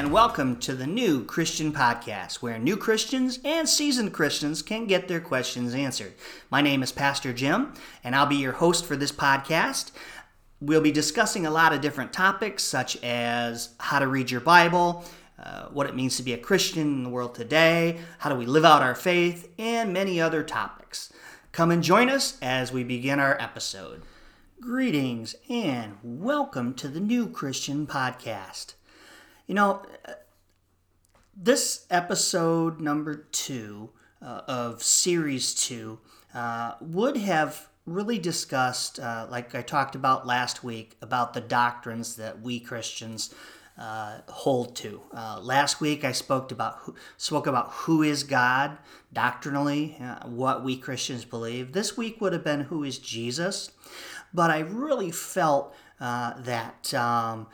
and welcome to the New Christian Podcast, where new Christians and seasoned Christians can get their questions answered. My name is Pastor Jim, and I'll be your host for this podcast. We'll be discussing a lot of different topics, such as how to read your Bible, uh, what it means to be a Christian in the world today, how do we live out our faith, and many other topics. Come and join us as we begin our episode. Greetings and welcome to the New Christian Podcast. You know, this episode number two uh, of series two uh, would have really discussed, uh, like I talked about last week, about the doctrines that we Christians uh, hold to. Uh, last week I spoke about who, spoke about who is God doctrinally, uh, what we Christians believe. This week would have been who is Jesus, but I really felt that. Um,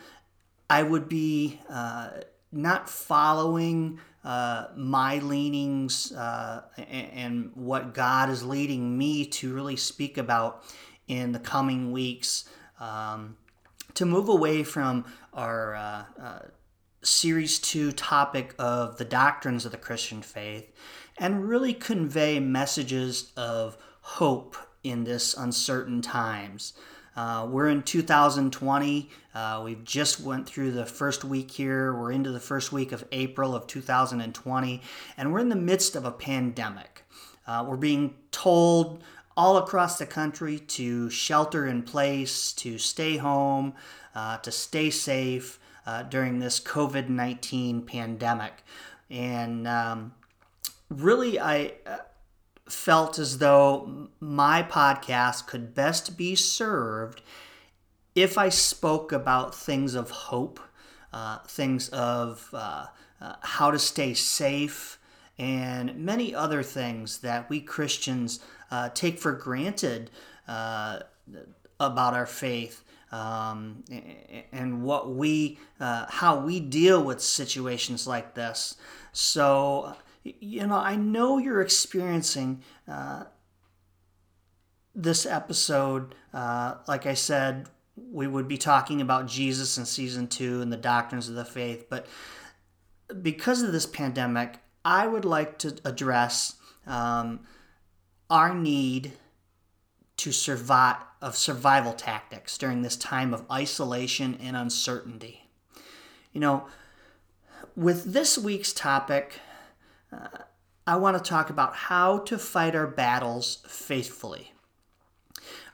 I would be uh, not following uh, my leanings uh, and, and, what God is leading me to really speak about in the coming weeks. Um, to move away from our uh, uh, series two topic of the doctrines of the Christian faith and really convey messages of hope in this uncertain times. Uh, we're in 2020. Uh, we've just went through the first week here. We're into the first week of April of 2020, and we're in the midst of a pandemic. Uh, we're being told all across the country to shelter in place, to stay home, uh, to stay safe uh, during this COVID 19 pandemic. And um, really, I uh, felt as though my podcast could best be served if I spoke about things of hope, uh, things of uh, uh, how to stay safe, and many other things that we Christians uh, take for granted uh, about our faith. Um, and what we, uh, how we deal with situations like this. So, you know, I know you're experiencing uh, this episode. Uh, like I said, we would be talking about Jesus in season two and the doctrines of the faith. But because of this pandemic, I would like to address um, our need to survive of survival tactics during this time of isolation and uncertainty. You know, with this week's topic, uh, I want to talk about how to fight our battles faithfully.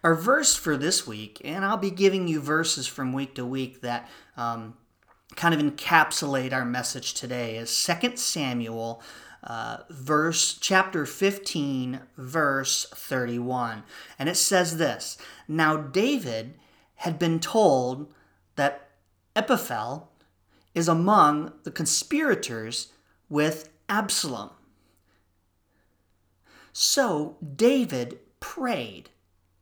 Our verse for this week, and I'll be giving you verses from week to week that um, kind of encapsulate our message today, is 2 Samuel. Uh, verse chapter 15 verse 31 and it says this now david had been told that Ahithophel is among the conspirators with Absalom. So David prayed,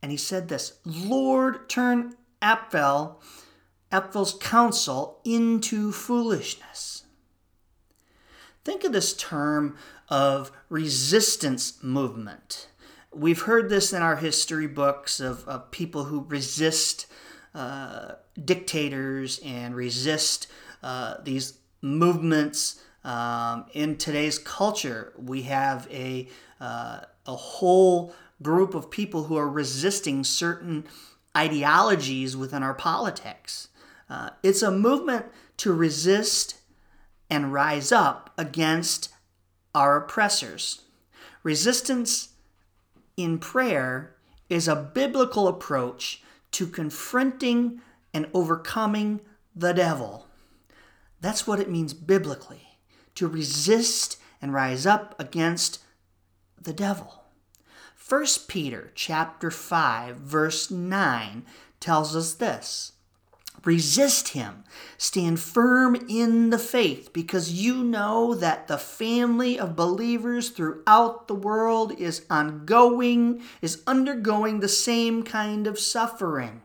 and he said this Lord, turn Ahithophel, Ahithophel's counsel into foolishness. Think of this term of resistance movement. We've heard this in our history books of, of people who resist uh, dictators and resist uh, these movements um, in today's culture, we have a, uh, a whole group of people who are resisting certain ideologies within our politics. Uh, it's a movement to resist and rise up against our oppressors. Resistance in prayer is a biblical approach to confronting and overcoming the devil. That's what it means biblically to resist and rise up against the devil. 1 Peter chapter 5 verse 9 tells us this. Resist him. Stand firm in the faith because you know that the family of believers throughout the world is ongoing, is undergoing the same kind of suffering.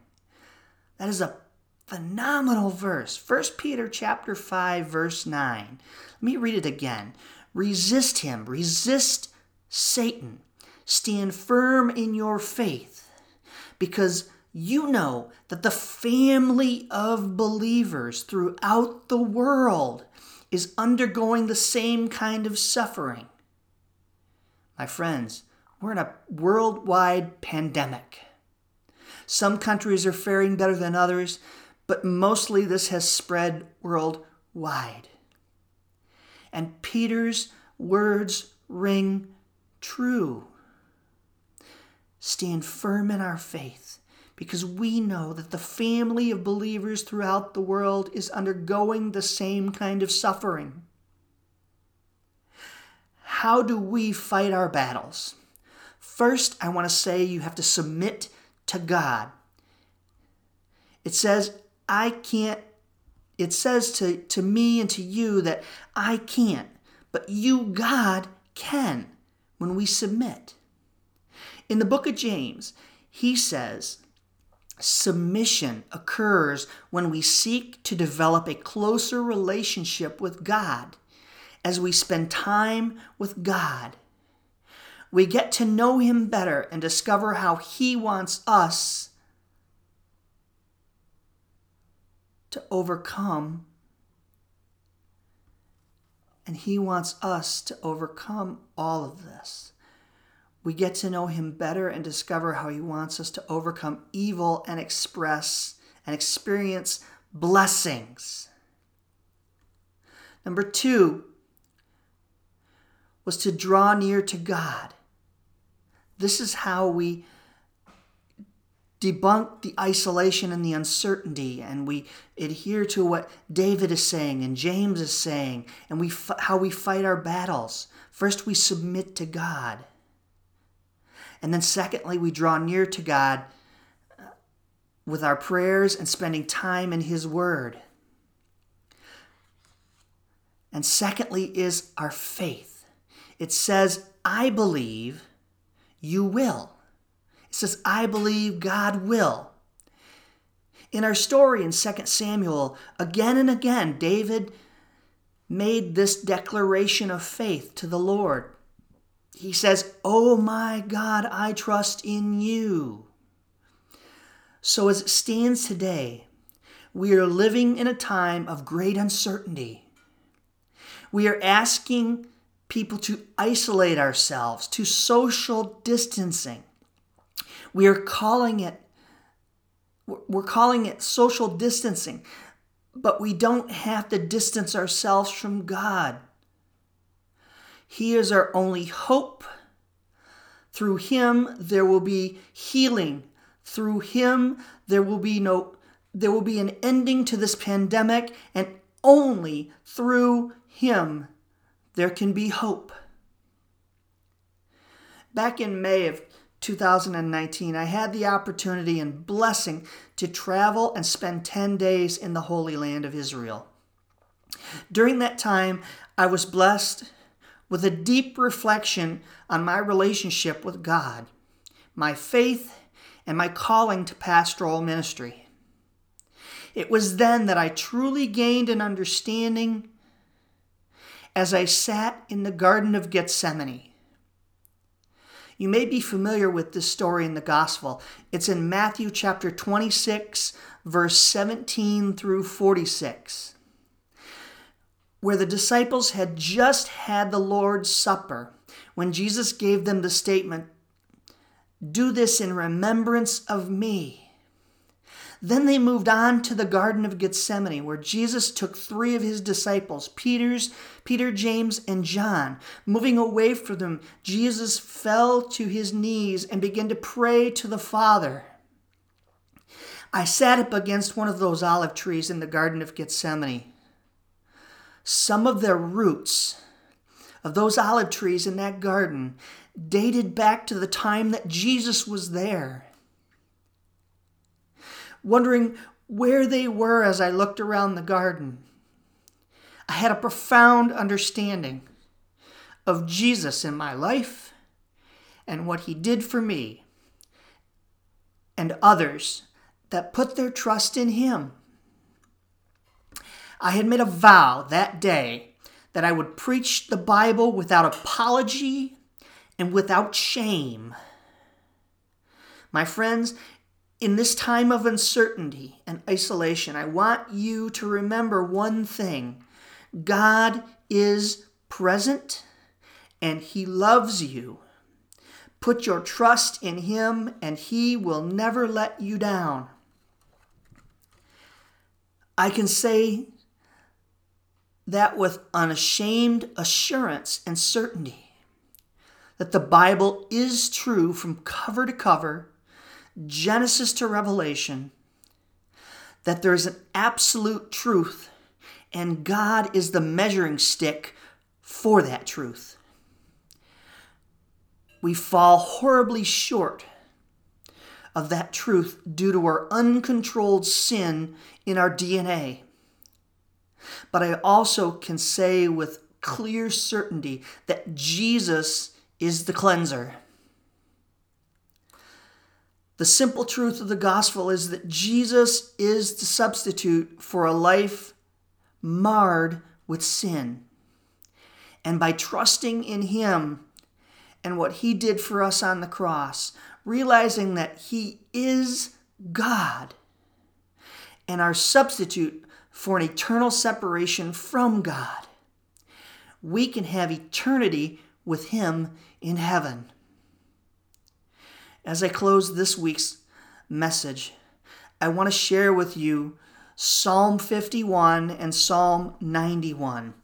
That is a phenomenal verse. 1 Peter chapter 5 verse 9. Let me read it again. Resist him, resist Satan. Stand firm in your faith because you know that the family of believers throughout the world is undergoing the same kind of suffering. My friends, we're in a worldwide pandemic. Some countries are faring better than others, but mostly this has spread worldwide. And Peter's words ring true. Stand firm in our faith because we know that the family of believers throughout the world is undergoing the same kind of suffering. How do we fight our battles? First, I want to say you have to submit to God. It says, I can't, it says to, to me and to you that I can't, but you, God, can when we submit. In the book of James, he says, Submission occurs when we seek to develop a closer relationship with God. As we spend time with God, we get to know Him better and discover how He wants us to overcome. And He wants us to overcome all of this. We get to know Him better and discover how He wants us to overcome evil and express and experience blessings. Number two was to draw near to God. This is how we debunk the isolation and the uncertainty and we adhere to what David is saying and James is saying and we how we fight our battles. First we submit to God. And then secondly we draw near to God uh, with our prayers and spending time in his word. And secondly is our faith. It says, I believe you will. Says, I believe God will. In our story in 2 Samuel, again and again, David made this declaration of faith to the Lord. He says, Oh my God, I trust in you. So, as it stands today, we are living in a time of great uncertainty. We are asking people to isolate ourselves, to social distancing. We are calling it we're calling it social distancing, but we don't have to distance ourselves from God. He is our only hope. Through him there will be healing. Through him there will be no there will be an ending to this pandemic and only through him there can be hope. Back in May of 2019, I had the opportunity and blessing to travel and spend 10 days in the Holy Land of Israel. During that time, I was blessed with a deep reflection on my relationship with God, my faith, and my calling to pastoral ministry. It was then that I truly gained an understanding as I sat in the Garden of Gethsemane you may be familiar with this story in the gospel. It's in Matthew chapter 26, verse 17 through 46, where the disciples had just had the Lord's Supper when Jesus gave them the statement, Do this in remembrance of me. Then they moved on to the Garden of Gethsemane, where Jesus took three of his disciples, Peter's, Peter, James, and John. Moving away from them, Jesus fell to his knees and began to pray to the Father. I sat up against one of those olive trees in the Garden of Gethsemane. Some of the roots of those olive trees in that garden dated back to the time that Jesus was there wondering where they were as I looked around the garden. I had a profound understanding of Jesus in my life and what he did for me and others that put their trust in him. I had made a vow that day that I would preach the Bible without apology and without shame. My friends, in this time of uncertainty and isolation, I want you to remember one thing God is present and He loves you. Put your trust in Him, and He will never let you down. I can say that with unashamed assurance and certainty that the Bible is true from cover to cover, Genesis to Revelation, that there is an absolute truth, and God is the measuring stick for that truth. We fall horribly short of that truth due to our uncontrolled sin in our DNA. But I also can say with clear certainty that Jesus is the cleanser. The simple truth of the gospel is that Jesus is the substitute for a life marred with sin. And by trusting in Him and what He did for us on the cross, realizing that He is God and our substitute for an eternal separation from God. We can have eternity with Him in heaven. As I close this week's message, I want to share with you Psalm 51 and Psalm 91.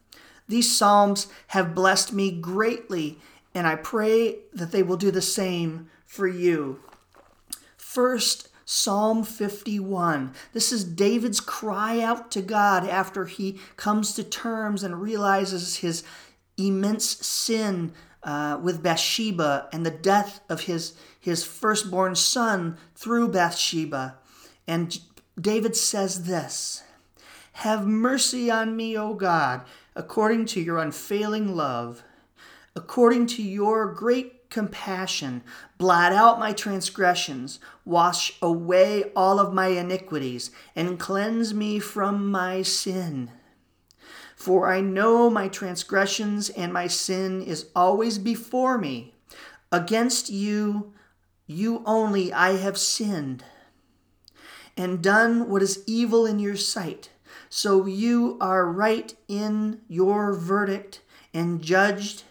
These Psalms have blessed me greatly, and I pray that they will do the same for you. First, Psalm 51. This is David's cry out to God after he comes to terms and realizes his immense sin uh, with Bathsheba and the death of his, his firstborn son through Bathsheba. And David says this Have mercy on me, O God, according to your unfailing love, according to your great compassion. Blot out my transgressions, wash away all of my iniquities, and cleanse me from my sin. For I know my transgressions and my sin is always before me. Against you, you only, I have sinned and done what is evil in your sight. So you are right in your verdict and judged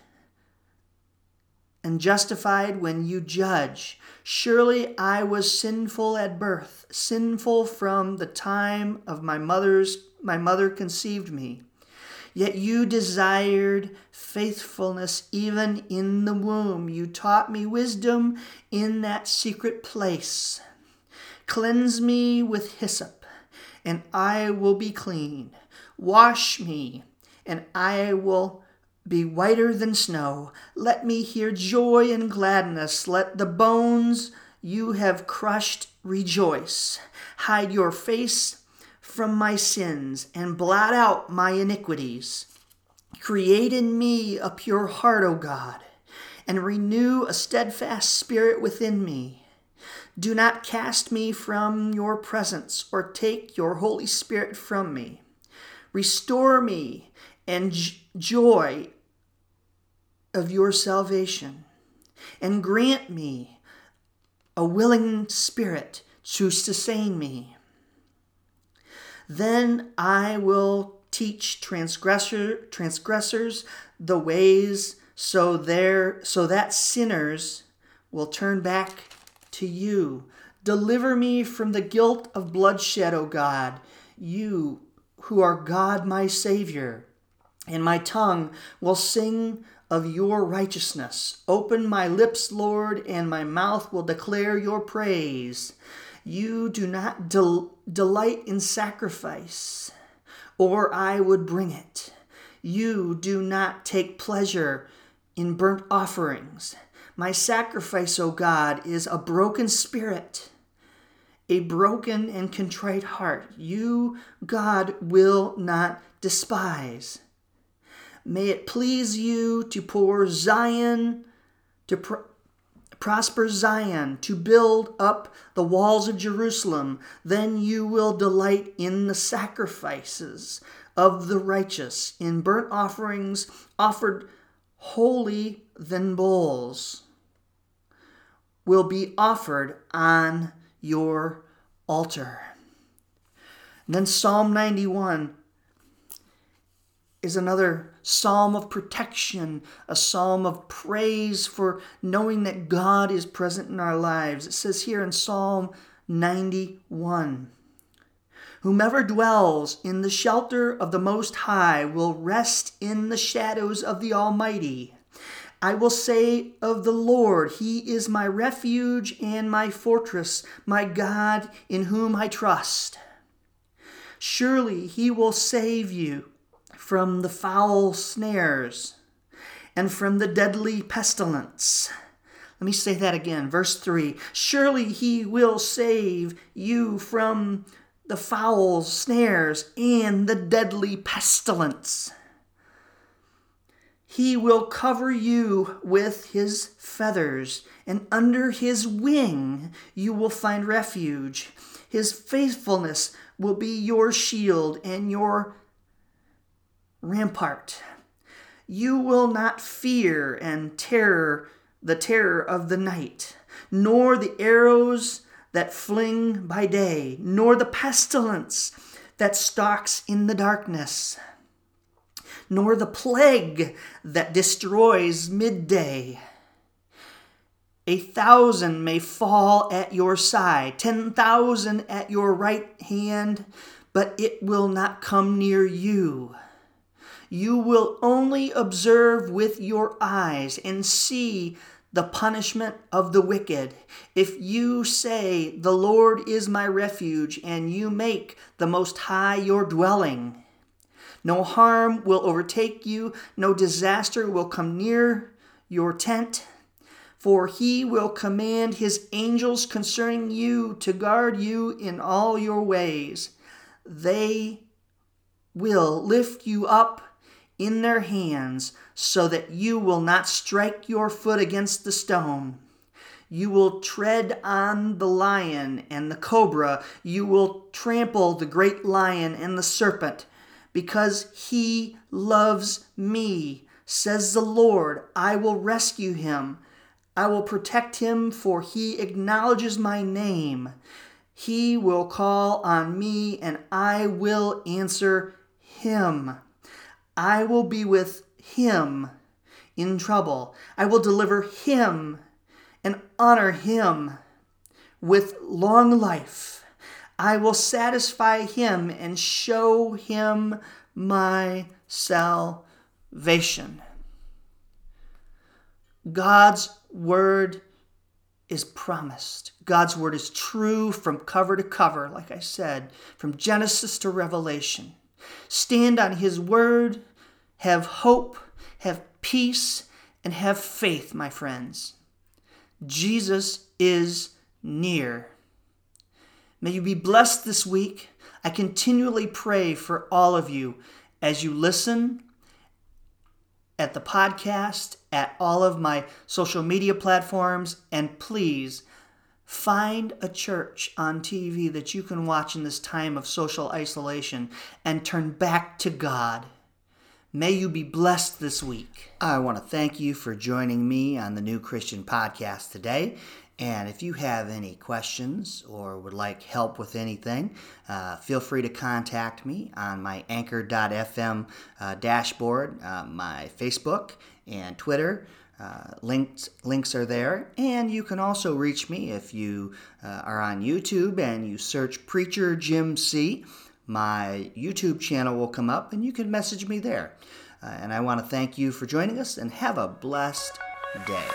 and justified when you judge. Surely I was sinful at birth, sinful from the time of my mother's my mother conceived me. Yet you desired faithfulness even in the womb. You taught me wisdom in that secret place. Cleanse me with hyssop, and I will be clean. Wash me, and I will be whiter than snow. Let me hear joy and gladness. Let the bones you have crushed rejoice. Hide your face from my sins and blot out my iniquities. Create in me a pure heart, O God, and renew a steadfast spirit within me. Do not cast me from your presence or take your Holy Spirit from me. Restore me and joy of your salvation, and grant me a willing spirit to sustain me. Then I will teach transgressor, transgressors the ways so there so that sinners will turn back to you. Deliver me from the guilt of bloodshed, O God, you who are God my Savior. And my tongue will sing of your righteousness. Open my lips, Lord, and my mouth will declare your praise. You do not del- delight in sacrifice, or I would bring it. You do not take pleasure in burnt offerings. My sacrifice, O God, is a broken spirit, a broken and contrite heart. You, God, will not despise. May it please you to pour Zion, to pr- prosper Zion, to build up the walls of Jerusalem. Then you will delight in the sacrifices of the righteous, in burnt offerings offered holy than bulls will be offered on your altar. And then Psalm 91 is another psalm of protection, a psalm of praise for knowing that God is present in our lives. It says here in Psalm 91 Whomever dwells in the shelter of the Most High will rest in the shadows of the Almighty. I will say of the Lord, He is my refuge and my fortress, my God in whom I trust. Surely He will save you from the foul snares and from the deadly pestilence. Let me say that again. Verse 3 Surely He will save you from the foul snares and the deadly pestilence. He will cover you with his feathers, and under his wing you will find refuge. His faithfulness will be your shield and your rampart. You will not fear and terror the terror of the night, nor the arrows that fling by day, nor the pestilence that stalks in the darkness nor the plague that destroys midday. A thousand may fall at your side, ten thousand at your right hand, but it will not come near you. You will only observe with your eyes and see the punishment of the wicked. If you say, The Lord is my refuge, and you make the Most High your dwelling, no harm will overtake you, no disaster will come near your tent. For he will command his angels concerning you to guard you in all your ways. They will lift you up in their hands so that you will not strike your foot against the stone. You will tread on the lion and the cobra. You will trample the great lion and the serpent because he loves me, says the Lord. I will rescue him. I will protect him, for he acknowledges my name. He will call on me, and I will answer him. I will be with him in trouble. I will deliver him and honor him with long life. I will satisfy him and show him my salvation. God's word is promised. God's word is true from cover to cover, like I said, from Genesis to Revelation. Stand on his word, have hope, have peace, and have faith, my friends. Jesus is near. May you be blessed this week. I continually pray for all of you as you listen at the podcast, at all of my social media platforms, and please find a church on TV that you can watch in this time of social isolation and turn back to God. May you be blessed this week. I want to thank you for joining me on the New Christian Podcast today. And if you have any questions or would like help with anything, uh, feel free to contact me on my anchor.fm uh, dashboard, uh, my Facebook and Twitter. Uh, links links are there, and you can also reach me if you uh, are on YouTube and you search Preacher Jim C. My YouTube channel will come up, and you can message me there. Uh, and I want to thank you for joining us, and have a blessed day.